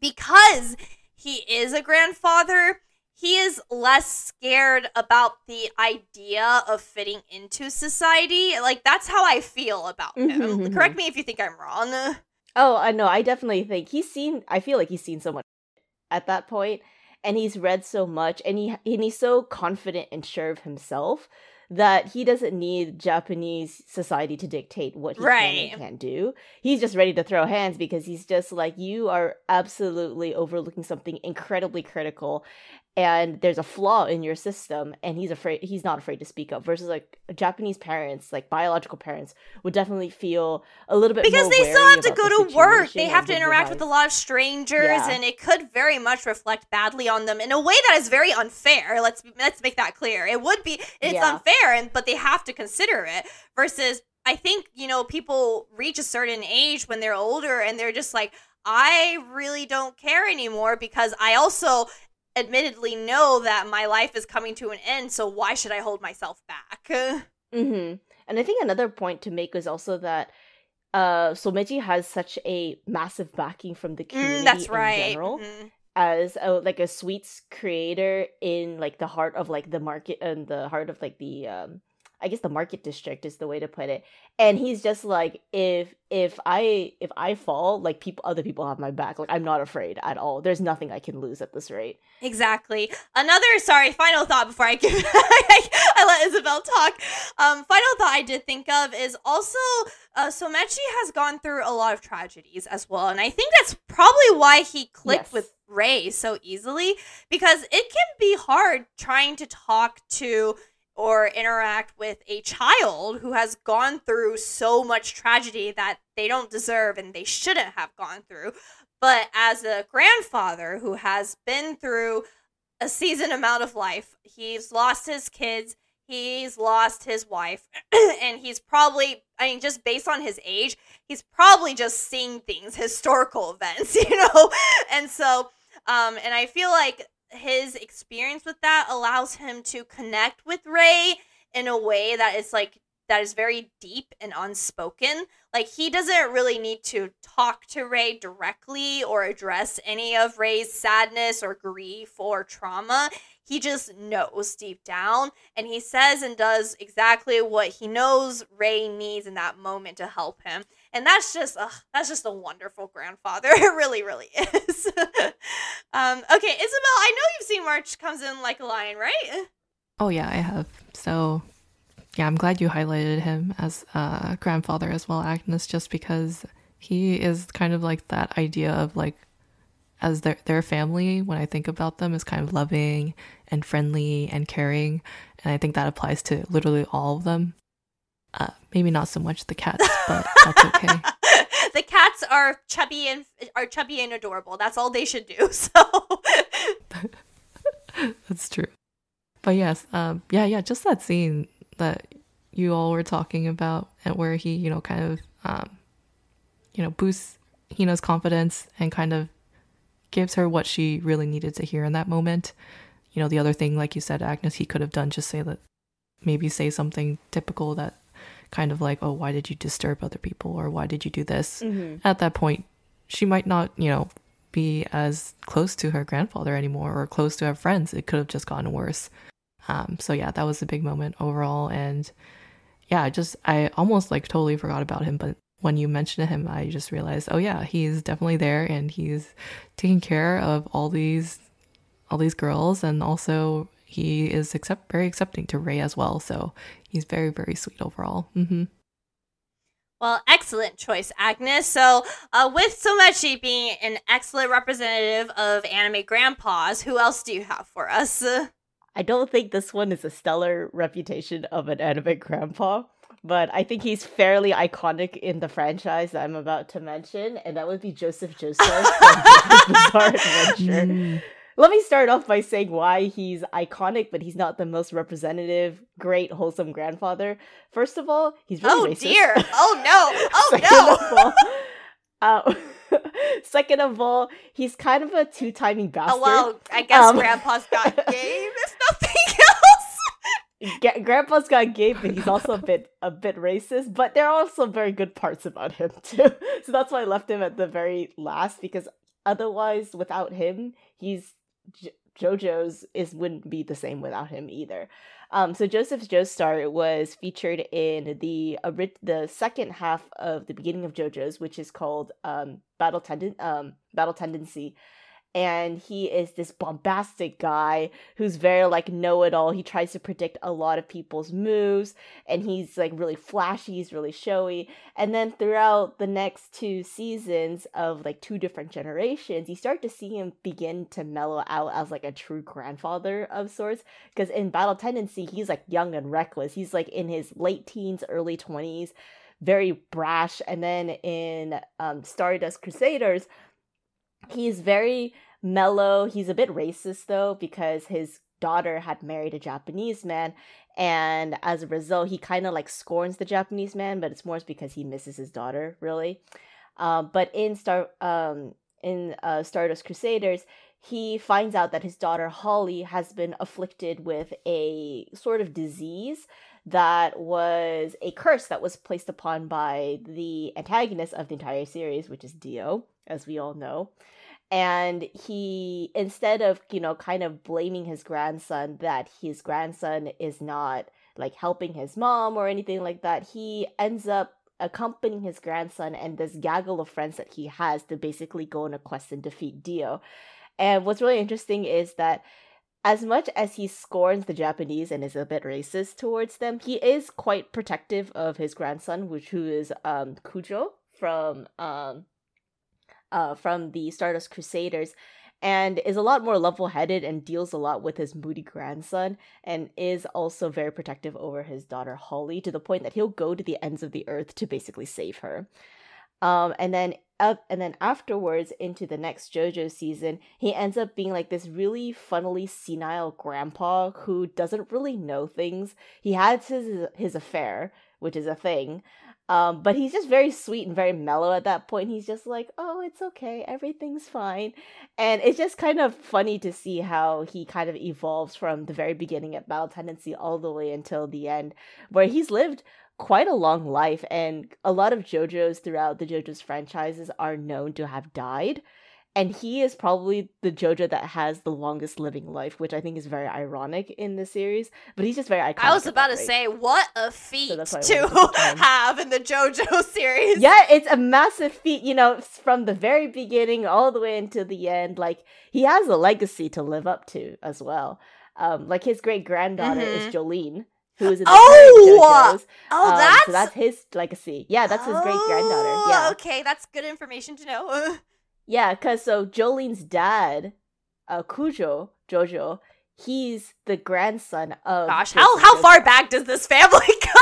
because he is a grandfather. He is less scared about the idea of fitting into society. Like, that's how I feel about him. Mhm, Correct me if you think I'm wrong. Oh, I know. I definitely think he's seen. I feel like he's seen so much at that point, and he's read so much, and he and he's so confident and sure of himself that he doesn't need Japanese society to dictate what he can and can't do. He's just ready to throw hands because he's just like you are absolutely overlooking something incredibly critical and there's a flaw in your system and he's afraid he's not afraid to speak up versus like Japanese parents like biological parents would definitely feel a little bit because they still have to go the to work they have to interact with a lot of strangers Yeah. and it could very much reflect badly on them in a way that is very unfair let's let's make that clear it would be it's Yeah. unfair and but they have to consider it versus i think you know people reach a certain age when they're older and they're just like i really don't care anymore because i also admittedly know that my life is coming to an end so why should i hold myself back Mm-hmm. And I think another point to make is also that uh Someji has such a massive backing from the community Mm, that's in right general Mhm. as a, like a sweets creator in like the heart of like the market and the heart of like the um I guess the market district is the way to put it. And he's just like if if I if I fall, like people other people have my back. Like I'm not afraid at all. There's nothing I can lose at this rate. Exactly. Another sorry, final thought before I give I let Isabel talk. Um, final thought I did think of is also uh, Someji has gone through a lot of tragedies as well, and I think that's probably why he clicked Yes. with Rei so easily because it can be hard trying to talk to or interact with a child who has gone through so much tragedy that they don't deserve and they shouldn't have gone through. But as a grandfather who has been through a season amount of life, he's lost his kids, he's lost his wife, and he's probably, I mean, just based on his age, he's probably just seeing things, historical events, you know? And so, um, and I feel like his experience with that allows him to connect with Rei in a way that is like that is very deep and unspoken. Like he doesn't really need to talk to Rei directly or address any of Rei's sadness or grief or trauma. He just knows deep down and he says and does exactly what he knows rei needs in that moment to help him. And that's just ugh, that's just a wonderful grandfather. It really, really is. um, okay, Isabel, I know you've seen March Comes In Like a Lion, right? Oh yeah, I have. So yeah, I'm glad you highlighted him as a grandfather as well, Agnes, just because he is kind of like that idea of like as their their family when I think about them is kind of loving and friendly and caring, and I think that applies to literally all of them. Uh, maybe not so much the cats, but that's okay. the cats are chubby and are chubby and adorable. That's all they should do. So that's true. But yes, um, yeah, yeah, just that scene that you all were talking about and where he, you know, kind of, um, you know, boosts Hina's confidence and kind of gives her what she really needed to hear in that moment. You know, the other thing, like you said, Agnes, he could have done just say that, maybe say something typical that kind of like, oh, why did you disturb other people or why did you do this? Mm-hmm. At that point, she might not, you know, be as close to her grandfather anymore or close to her friends. It could have just gotten worse. Um, so yeah, that was a big moment overall. And yeah, just, I almost like totally forgot about him. But when you mentioned him, I just realized, oh yeah, he's definitely there and he's taking care of all these, all these girls. And also he is accept, very accepting to Rei as well. So he's very, very sweet overall. Mm-hmm. Well, excellent choice, Agnes. So, uh, with Someji being an excellent representative of anime grandpas, who else do you have for us? I don't think this one is a stellar reputation of an anime grandpa, but I think he's fairly iconic in the franchise that I'm about to mention, and that would be Joseph Joestar from Bizarre Adventure. Mm. Let me start off by saying why he's iconic, but he's not the most representative, great, wholesome grandfather. First of all, he's really oh racist. dear! Oh no! Oh no! uh, Second of all, he's kind of a two-timing bastard. Oh well, I guess um, Grandpa's got game, It's nothing. Grandpa's got gay, but he's also a bit a bit racist. But there are also very good parts about him too. So that's why I left him at the very last because otherwise, without him, he's JoJo's is wouldn't be the same without him either. Um, so Joseph Joestar was featured in the uh, the second half of the beginning of JoJo's, which is called um, Battle Tenden- um, Battle Tendency, and he is this bombastic guy who's very like know-it-all. He tries to predict a lot of people's moves and he's like really flashy he's really showy. And then throughout the next two seasons of like two different generations you start to see him begin to mellow out as like a true grandfather of sorts because in battle tendency he's like young and reckless. He's like in his late teens early 20s very brash. And then in um, stardust crusaders he's very mellow. He's a bit racist though because his daughter had married a Japanese man and as a result he kind of like scorns the Japanese man, but it's more because he misses his daughter, really. Uh, but in Star um in uh, Stardust Crusaders, he finds out that his daughter Holly has been afflicted with a sort of disease that was a curse that was placed upon by the antagonist of the entire series, which is Dio, as we all know and he instead of you know kind of blaming his grandson that his grandson is not like helping his mom or anything like that he ends up accompanying his grandson and this gaggle of friends that he has to basically go on a quest and defeat dio. And what's really interesting is that as much as he scorns the Japanese and is a bit racist towards them, he is quite protective of his grandson, which who is um Kujo from um uh, from the Stardust Crusaders and is a lot more level headed and deals a lot with his moody grandson and is also very protective over his daughter Holly to the point that he'll go to the ends of the earth to basically save her. Um, and then up and then afterwards into the next JoJo season, he ends up being like this really funnily senile grandpa who doesn't really know things. He has his his affair, which is a thing. Um, but he's just very sweet and very mellow at that point. He's just like, "Oh, it's okay, everything's fine," and it's just kind of funny to see how he kind of evolves from the very beginning at Battle Tendency all the way until the end, where he's lived quite a long life, and a lot of JoJo's throughout the JoJo's franchises are known to have died. And he is probably the JoJo that has the longest living life, which I think is very ironic in the series. But he's just very iconic. I was about to rate. say, what a feat I to have in the JoJo series. Yeah, it's a massive feat, you know, from the very beginning all the way into the end. Like, he has a legacy to live up to as well. Um, like, his great granddaughter is Jolyne, who is in the Mm-hmm. Oh! JoJo's. Oh, Um, that's so that's his legacy. Yeah, that's his great granddaughter. Oh, Yeah, Okay, that's good information to know. yeah, because so Jolyne's dad, uh, Kujo Jojo, he's the grandson of. Gosh, how how far back does this family go?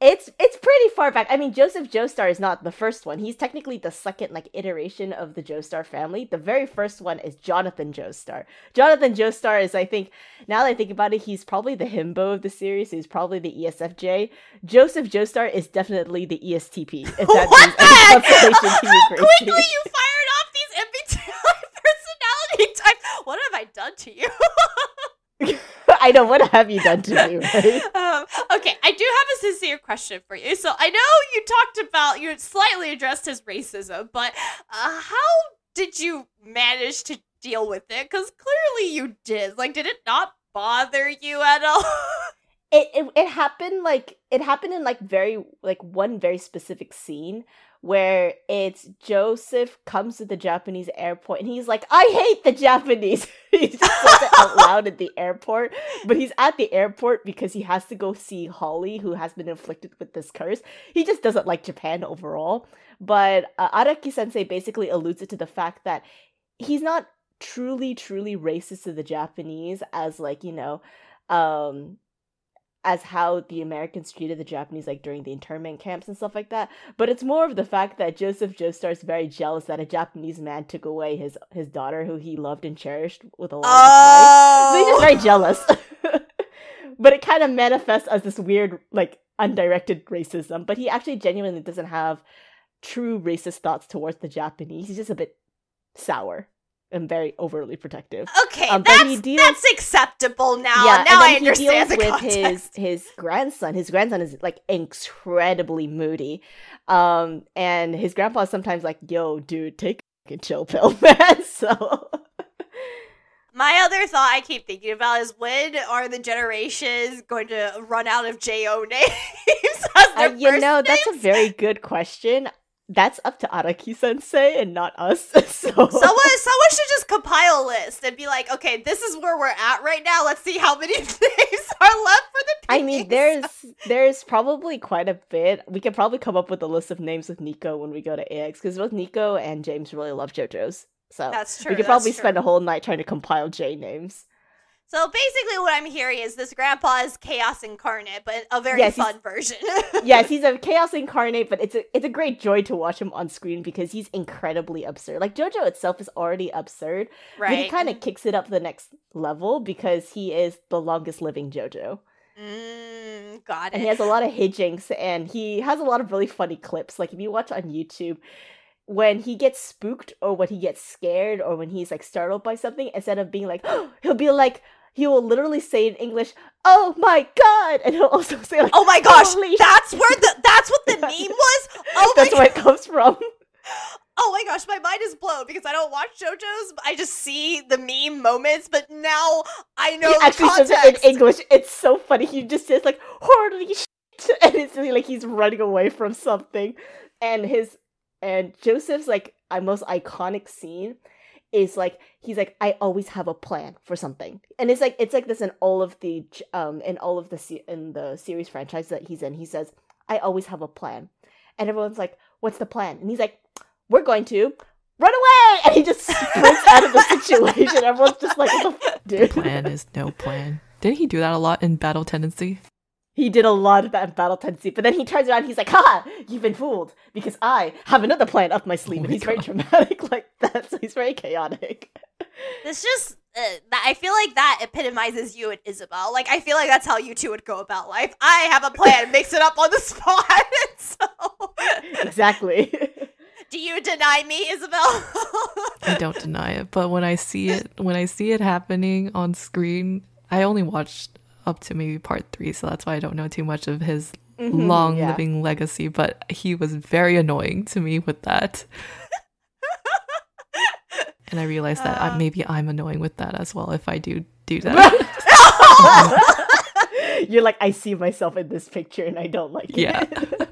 It's it's far back. I mean, Joseph Joestar is not the first one. He's technically the second like iteration of the Joestar family. The very first one is Jonathan Joestar. Jonathan Joestar is, I think, now that I think about it, he's probably the himbo of the series. He's probably the ESFJ. Joseph Joestar is definitely the ESTP. If that What means the any heck? to you, How quickly you fired off these MBTI personality types. What have I done to you? I know. What have you done to me? Right? um, okay, I do have a sincere question for you. So I know you talked about you slightly addressed his racism, but uh, how did you manage to deal with it? Because clearly you did. Like, did it not bother you at all? it, it it happened like it happened in like very like one very specific scene where it's Joseph comes to the Japanese airport and he's like, I hate the Japanese. he just says it out loud at the airport, but he's at the airport because he has to go see Holly, who has been inflicted with this curse. He just doesn't like Japan overall. But uh, Araki Sensei basically alludes it to the fact that he's not truly, truly racist to the Japanese as like you know, um, as how the Americans treated the Japanese like during the internment camps and stuff like that. But it's more of the fact that Joseph Joestar is very jealous that a Japanese man took away his his daughter who he loved and cherished with a lot of his life. So he's just Oh, very jealous. Oh! but it kind of manifests as this weird, like, undirected racism. But he actually genuinely doesn't have true racist thoughts towards the Japanese. He's just a bit sour and very overly protective. okay, um, that's deals- that's acceptable now. yeah, now I and then he understand deals the with his context. his grandson. His grandson is like incredibly moody, um, and his grandpa is sometimes like, "Yo, dude, take a chill pill, man." So My other thought I keep thinking about is when are the generations going to run out of Jo names? Uh, you know, that's a very good question. That's up to Araki Sensei and not us. so Someone, someone should just compile a list and be like, okay, this is where we're at right now. Let's see how many things are left for the. I mean, there's there's probably quite a bit. We could probably come up with a list of names with Nico when we go to AX because both Nico and James really love JoJo's. So That's true. we could probably true. spend a whole night trying to compile J names. So basically, what I'm hearing is this grandpa is chaos incarnate, but a very Yes, fun version. yes, he's a chaos incarnate, but it's a it's a great joy to watch him on screen because he's incredibly absurd. Like JoJo itself is already absurd, but he kind of kicks it up the next level because he is the longest living JoJo. Mm, got it. and he has a lot of hijinks and he has a lot of really funny clips like if you watch on youtube when he gets spooked or when he gets scared or when he's like startled by something instead of being like he'll be like he will literally say in english oh my god and he'll also say like oh my gosh, "Holy that's where the that's what the meme was. Oh my that's where it comes from. Oh my gosh, my mind is blown because I don't watch JoJo's. I just see the meme moments, but now I know he actually says it in english. It's so funny. He just says like holy shit and it's really like he's running away from something. And his and joseph's like most iconic scene is like he's like i always have a plan for something. And it's like it's like this in all of the um in all of the se- in the series franchise that he's in he says i always have a plan. And everyone's like what's the plan? And he's like we're going to run away! And he just sprints out of the situation. Everyone's just like what the Plan is no plan. Didn't he do that a lot in Battle Tendency? He did a lot of that in Battle Tendency, but then he turns around he's like, Ha! You've been fooled! Because I have another plan up my sleeve. Oh and my he's very dramatic like that, so he's very chaotic. This just, uh, I feel like that epitomizes you and Isabel. Like I feel like that's how you two would go about life. I have a plan, mix it up on the spot. so, exactly. do you deny me, Isabel? I don't deny it, but when I see it, when I see it happening on screen, I only watched up to maybe part three, so that's why I don't know too much of his Mhm, long yeah. living legacy. But he was very annoying to me with that, and I realized that Uh. I, maybe I'm annoying with that as well if I do do that. You're like, I see myself in this picture and I don't like Yeah. it. if it makes you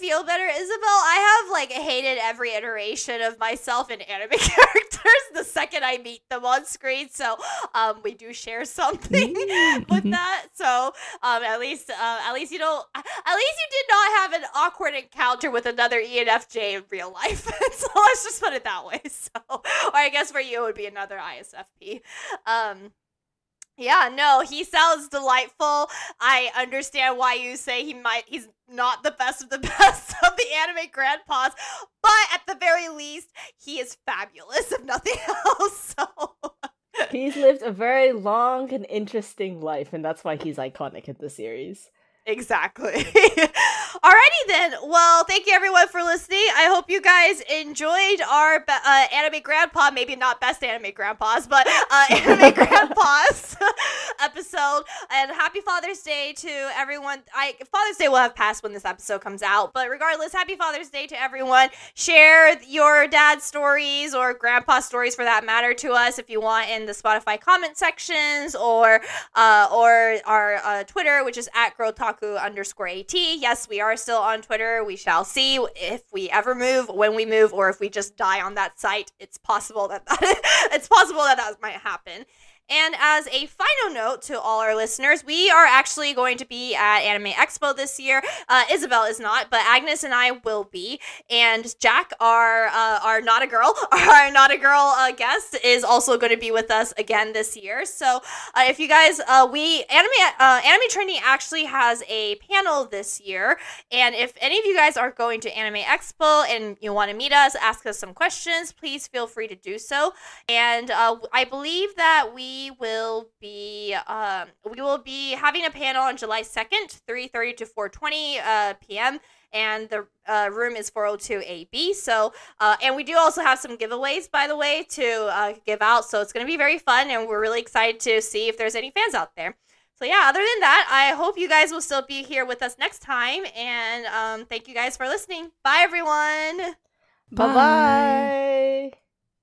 feel better, Isabel, I have like hated every iteration of myself in anime characters the second I meet them on screen. So um, we do share something with Mhm. that. So um, at least uh, at least you don't at least you did not have an awkward encounter with another ENFJ in real life. so let's just put it that way. So or I guess for you it would be another ISFP. Um, yeah, no, he sounds delightful. I understand why you say he might he's not the best of the best of the anime grandpas, but at the very least, he is fabulous, if nothing else. So he's lived a very long and interesting life, and that's why he's iconic in the series. Exactly. Alrighty then. Well, thank you everyone for listening. I hope you guys enjoyed our uh, anime grandpa, maybe not best anime grandpas, but uh, anime grandpas episode. And happy Father's Day to everyone. I Father's Day will have passed when this episode comes out, but regardless, happy Father's Day to everyone. Share your dad's stories or grandpa stories for that matter to us if you want in the Spotify comment sections or uh, or our uh, Twitter, which is at Girltaku underscore AT. Yes, we are still on Twitter. We shall see if we ever move, when we move, or if we just die on that site. It's possible that, that it's possible that that might happen. And as a final note to all our listeners, we are actually going to be at Anime Expo this year. Uh, Isabel is not, but Agnes and I will be. And Jack, our uh, our not a girl, our not a girl uh, guest, is also going to be with us again this year. So uh, if you guys, uh, we anime uh, Anime Trenders actually has a panel this year, and if any of you guys are going to Anime Expo and you want to meet us, ask us some questions, please feel free to do so. And I believe that we will be um, we will be having a panel on July second, three thirty to four twenty uh, p.m. And the uh, room is 402AB. So, uh, and we do also have some giveaways, by the way, to uh, give out. So it's going to be very fun, and we're really excited to see if there's any fans out there. So yeah, other than that, I hope you guys will still be here with us next time. And um, thank you guys for listening. Bye, everyone. Bye bye.